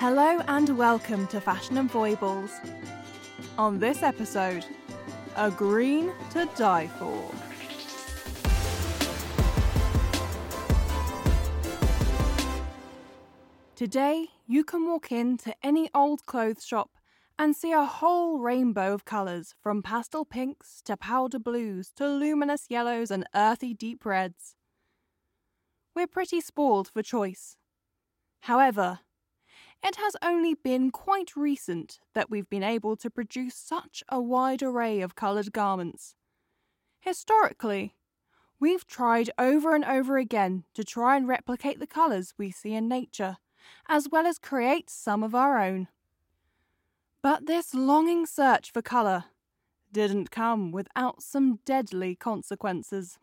Hello and welcome to Fashion and Foibles. On this episode, a green to die for. Today, you can walk into any old clothes shop and see a whole rainbow of colours from pastel pinks to powder blues to luminous yellows and earthy deep reds. We're pretty spoiled for choice. However, it has only been quite recent that we've been able to produce such a wide array of coloured garments. Historically, we've tried over and over again to try and replicate the colours we see in nature, as well as create some of our own. But this longing search for colour didn't come without some deadly consequences.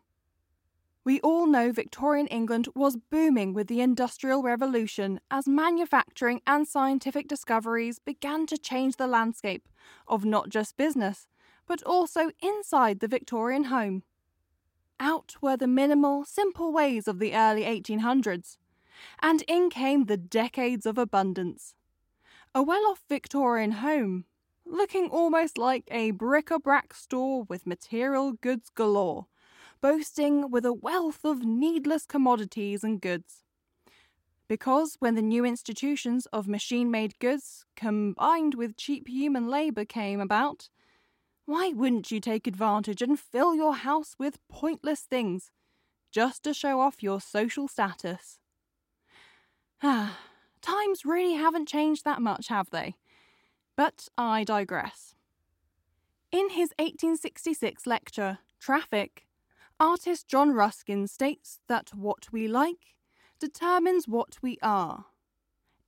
We all know Victorian England was booming with the Industrial Revolution as manufacturing and scientific discoveries began to change the landscape of not just business, but also inside the Victorian home. Out were the minimal, simple ways of the early 1800s, and in came the decades of abundance a well off Victorian home, looking almost like a bric a brac store with material goods galore, boasting with a wealth of needless commodities and goods. Because when the new institutions of machine made goods combined with cheap human labour came about, why wouldn't you take advantage and fill your house with pointless things just to show off your social status? Ah, Times really haven't changed that much, have they? But I digress. In his 1866 lecture, Traffic, artist John Ruskin states that what we like determines what we are.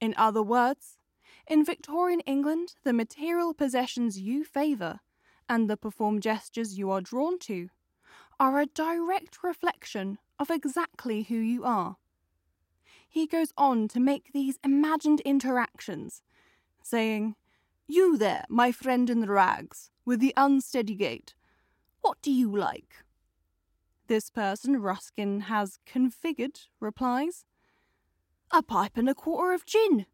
In other words, in Victorian England, the material possessions you favour and the performed gestures you are drawn to are a direct reflection of exactly who you are he goes on to make these imagined interactions, saying, You there, my friend in the rags, with the unsteady gait, what do you like? This person Ruskin has configured replies, A pipe and a quarter of gin.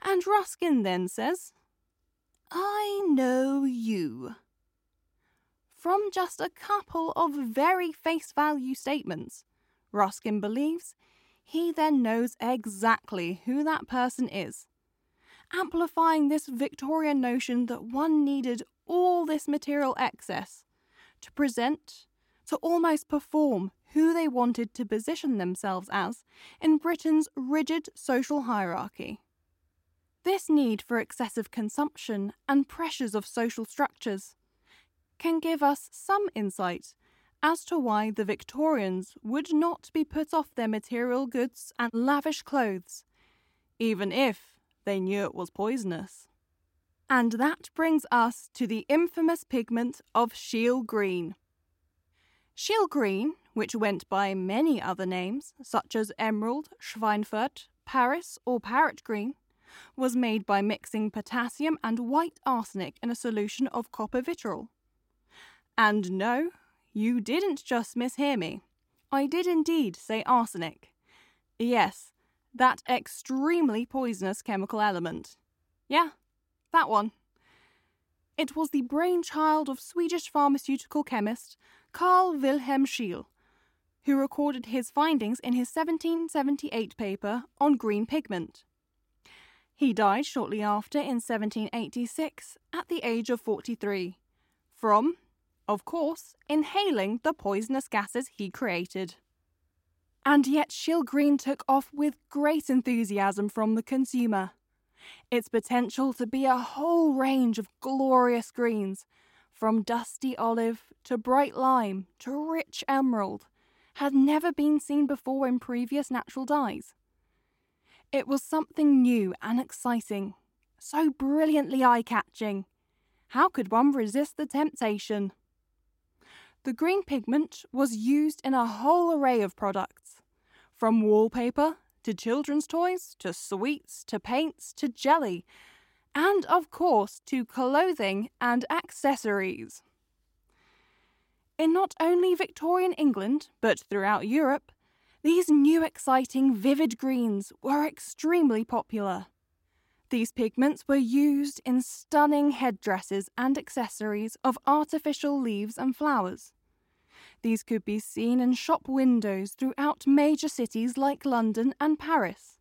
And Ruskin then says, I know you. From just a couple of very face value statements, Ruskin believes he then knows exactly who that person is, amplifying this Victorian notion that one needed all this material excess to present, to almost perform who they wanted to position themselves as in Britain's rigid social hierarchy. This need for excessive consumption and pressures of social structures can give us some insight as to why the Victorians would not be put off their material goods and lavish clothes, even if they knew it was poisonous. And that brings us to the infamous pigment of Scheele green. Scheele green, which went by many other names, such as emerald, Schweinfurt, Paris, or parrot green, was made by mixing potassium and white arsenic in a solution of copper vitriol. And no, you didn't just mishear me. I did indeed say arsenic. Yes, that extremely poisonous chemical element. Yeah, that one. It was the brainchild of Swedish pharmaceutical chemist Carl Wilhelm Scheele, who recorded his findings in his 1778 paper on green pigment. He died shortly after in 1786 at the age of 43 from of course, inhaling the poisonous gases he created. And yet, Scheele Green took off with great enthusiasm from the consumer. Its potential to be a whole range of glorious greens, from dusty olive to bright lime to rich emerald, had never been seen before in previous natural dyes. It was something new and exciting, so brilliantly eye catching. How could one resist the temptation? The green pigment was used in a whole array of products, from wallpaper to children's toys to sweets to paints to jelly, and of course to clothing and accessories. In not only Victorian England, but throughout Europe, these new exciting vivid greens were extremely popular. These pigments were used in stunning headdresses and accessories of artificial leaves and flowers. These could be seen in shop windows throughout major cities like London and Paris.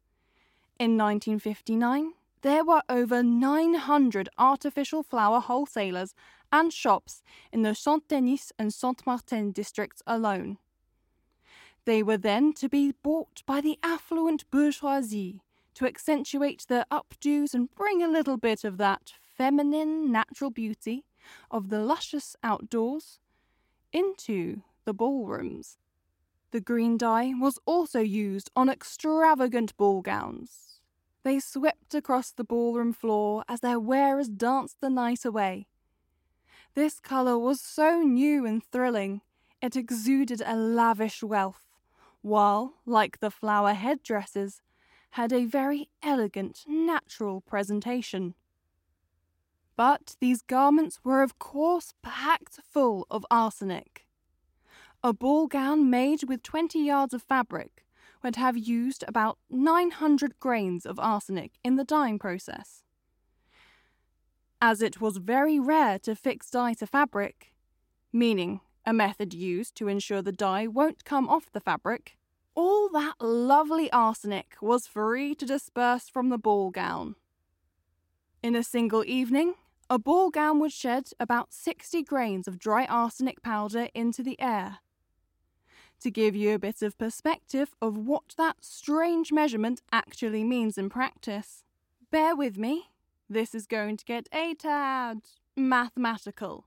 In 1959, there were over 900 artificial flower wholesalers and shops in the Saint Denis and Saint Martin districts alone. They were then to be bought by the affluent bourgeoisie to accentuate their updos and bring a little bit of that feminine natural beauty of the luscious outdoors into the ballrooms. The green dye was also used on extravagant ball gowns. They swept across the ballroom floor as their wearers danced the night away. This colour was so new and thrilling, it exuded a lavish wealth, while, like the flower headdresses, had a very elegant, natural presentation. But these garments were, of course, packed full of arsenic. A ball gown made with 20 yards of fabric would have used about 900 grains of arsenic in the dyeing process. As it was very rare to fix dye to fabric, meaning a method used to ensure the dye won't come off the fabric, all that lovely arsenic was free to disperse from the ball gown. In a single evening, a ball gown would shed about 60 grains of dry arsenic powder into the air. To give you a bit of perspective of what that strange measurement actually means in practice, bear with me, this is going to get a tad mathematical.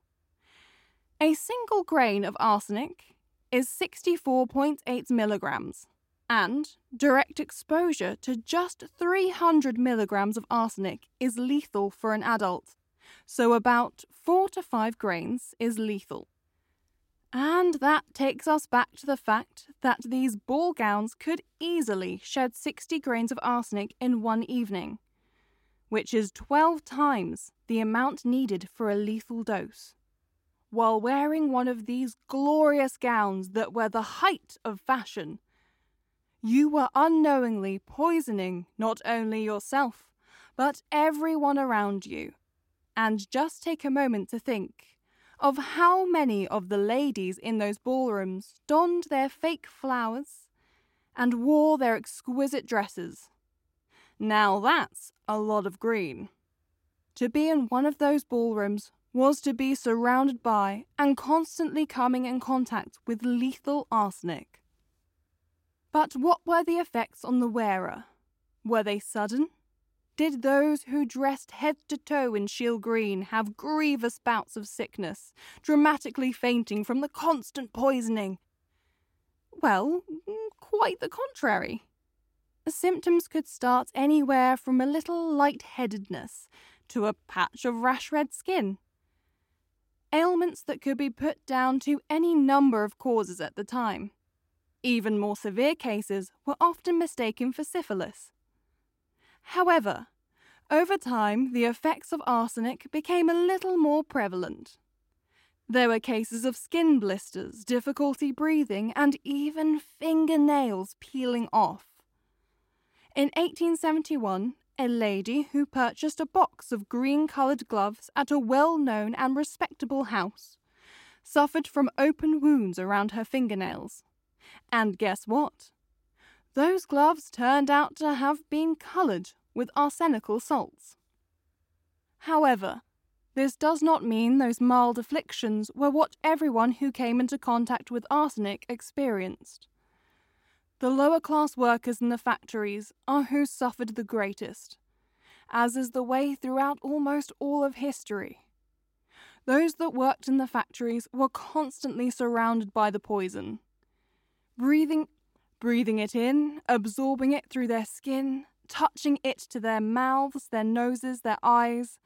A single grain of arsenic is 64.8 milligrams, and direct exposure to just 300 milligrams of arsenic is lethal for an adult, so about 4 to 5 grains is lethal. And that takes us back to the fact that these ball gowns could easily shed 60 grains of arsenic in one evening, which is 12 times the amount needed for a lethal dose while wearing one of these glorious gowns that were the height of fashion. You were unknowingly poisoning not only yourself, but everyone around you. And just take a moment to think of how many of the ladies in those ballrooms donned their fake flowers and wore their exquisite dresses. Now that's a lot of green. To be in one of those ballrooms was to be surrounded by and constantly coming in contact with lethal arsenic. But what were the effects on the wearer? Were they sudden? Did those who dressed head to toe in Scheele green have grievous bouts of sickness, dramatically fainting from the constant poisoning? Well, mm, quite the contrary. The symptoms could start anywhere from a little light-headedness to a patch of rash red skin ailments that could be put down to any number of causes at the time. Even more severe cases were often mistaken for syphilis. However, over time, the effects of arsenic became a little more prevalent. There were cases of skin blisters, difficulty breathing, and even fingernails peeling off. In 1871, a lady who purchased a box of green coloured gloves at a well known and respectable house suffered from open wounds around her fingernails. And guess what? Those gloves turned out to have been coloured with arsenical salts. However, this does not mean those mild afflictions were what everyone who came into contact with arsenic experienced. The lower class workers in the factories are who suffered the greatest, as is the way throughout almost all of history. Those that worked in the factories were constantly surrounded by the poison, breathing breathing it in, absorbing it through their skin, touching it to their mouths, their noses, their eyes.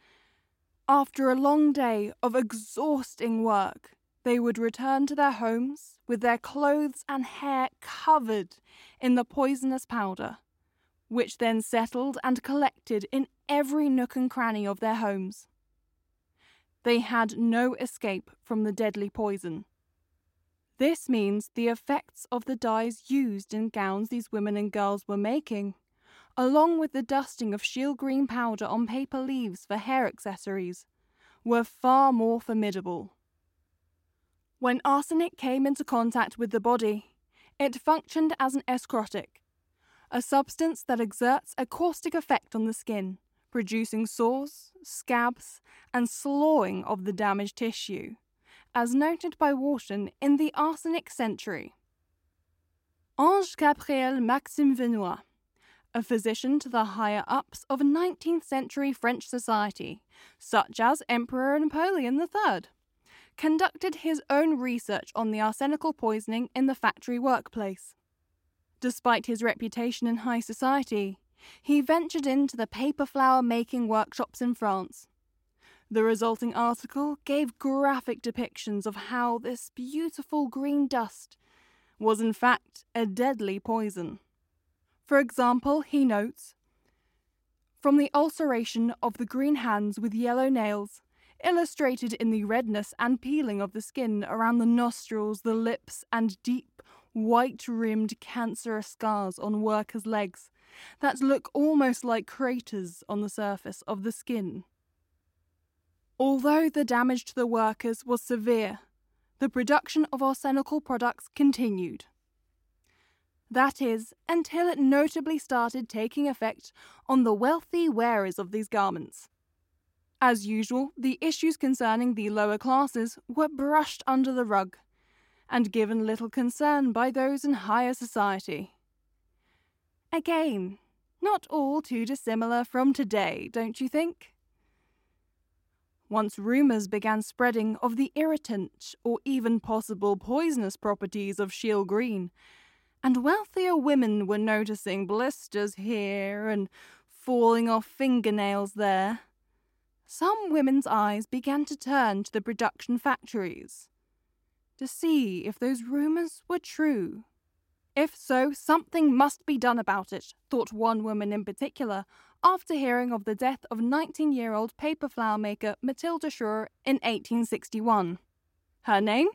After a long day of exhausting work, they would return to their homes with their clothes and hair covered in the poisonous powder, which then settled and collected in every nook and cranny of their homes. They had no escape from the deadly poison. This means the effects of the dyes used in gowns these women and girls were making along with the dusting of Scheele green powder on paper leaves for hair accessories, were far more formidable. When arsenic came into contact with the body, it functioned as an escharotic, a substance that exerts a caustic effect on the skin, producing sores, scabs, and sloughing of the damaged tissue, as noted by Whorton in the Arsenic Century. Ange Gabriel Maxime Vernois, a physician to the higher ups of 19th century French society, such as Emperor Napoleon III, conducted his own research on the arsenical poisoning in the factory workplace. Despite his reputation in high society, he ventured into the paper flower making workshops in France. The resulting article gave graphic depictions of how this beautiful green dust was in fact a deadly poison. For example, he notes From the ulceration of the green hands with yellow nails, illustrated in the redness and peeling of the skin around the nostrils, the lips, and deep, white rimmed cancerous scars on workers' legs that look almost like craters on the surface of the skin. Although the damage to the workers was severe, the production of arsenical products continued. That is, until it notably started taking effect on the wealthy wearers of these garments. As usual, the issues concerning the lower classes were brushed under the rug and given little concern by those in higher society. Again, not all too dissimilar from today, don't you think? Once rumours began spreading of the irritant or even possible poisonous properties of Scheele Green, and wealthier women were noticing blisters here and falling off fingernails there. Some women's eyes began to turn to the production factories to see if those rumours were true. If so, something must be done about it, thought one woman in particular, after hearing of the death of 19 year old paper flower maker Matilda Scheurer in 1861. Her name?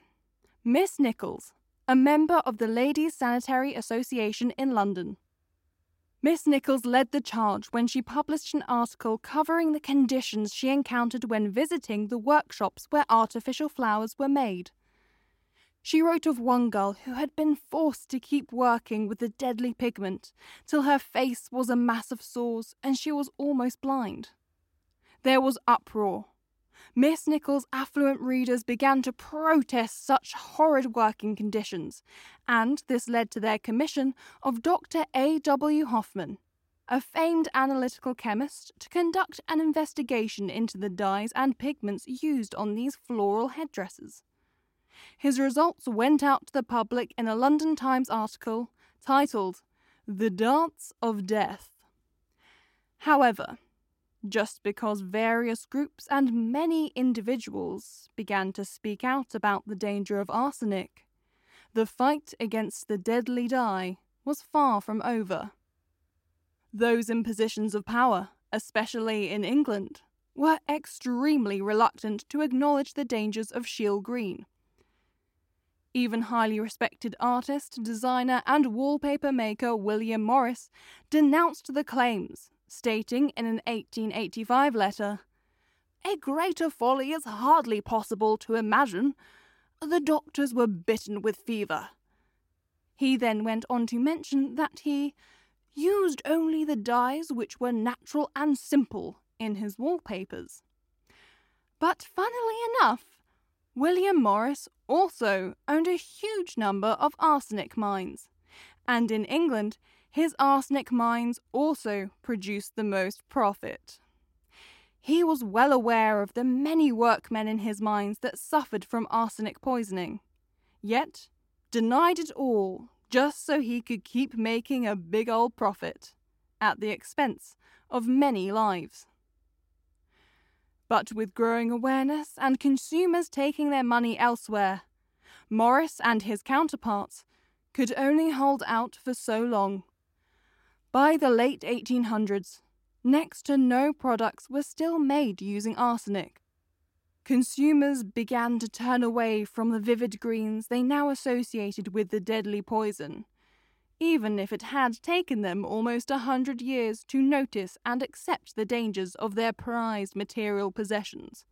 Miss Nichols, a member of the Ladies' Sanitary Association in London. Miss Nichols led the charge when she published an article covering the conditions she encountered when visiting the workshops where artificial flowers were made. She wrote of one girl who had been forced to keep working with the deadly pigment till her face was a mass of sores and she was almost blind. There was uproar. Miss Nichols' affluent readers began to protest such horrid working conditions, and this led to their commission of Dr. A. W. Hofmann, a famed analytical chemist, to conduct an investigation into the dyes and pigments used on these floral headdresses. His results went out to the public in a London Times article titled The Dance of Death. However, just because various groups and many individuals began to speak out about the danger of arsenic, the fight against the deadly dye was far from over. Those in positions of power, especially in England, were extremely reluctant to acknowledge the dangers of Scheele Green even highly respected artist, designer, and wallpaper maker William Morris denounced the claims, stating in an 1885 letter A greater folly is hardly possible to imagine. The doctors were bitten with fever. He then went on to mention that he used only the dyes which were natural and simple in his wallpapers. But funnily enough, William Morris also owned a huge number of arsenic mines, and in England, his arsenic mines also produced the most profit. He was well aware of the many workmen in his mines that suffered from arsenic poisoning, yet denied it all just so he could keep making a big old profit at the expense of many lives. But with growing awareness and consumers taking their money elsewhere, Morris and his counterparts could only hold out for so long. By the late 1800s, next to no products were still made using arsenic. Consumers began to turn away from the vivid greens they now associated with the deadly poison, even if it had taken them almost a hundred years to notice and accept the dangers of their prized material possessions.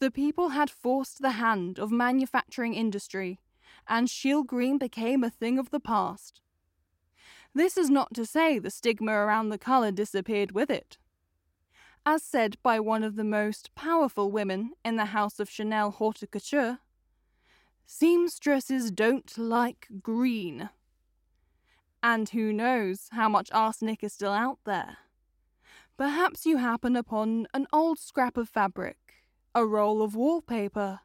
The people had forced the hand of manufacturing industry, and Scheele green became a thing of the past. This is not to say the stigma around the colour disappeared with it. As said by one of the most powerful women in the house of Chanel haute couture, seamstresses don't like green. And who knows how much arsenic is still out there? Perhaps you happen upon an old scrap of fabric, a roll of wallpaper,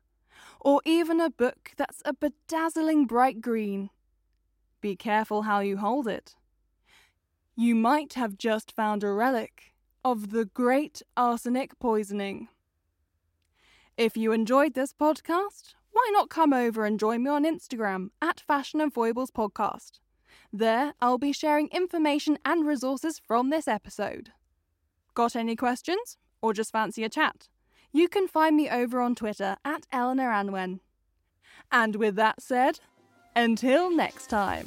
or even a book that's a bedazzling bright green. Be careful how you hold it. You might have just found a relic of the great arsenic poisoning. If you enjoyed this podcast, why not come over and join me on Instagram at Fashion and Foibles Podcast? There, I'll be sharing information and resources from this episode. Got any questions? Or just fancy a chat? You can find me over on Twitter at Eleanor Anwen. And with that said, until next time.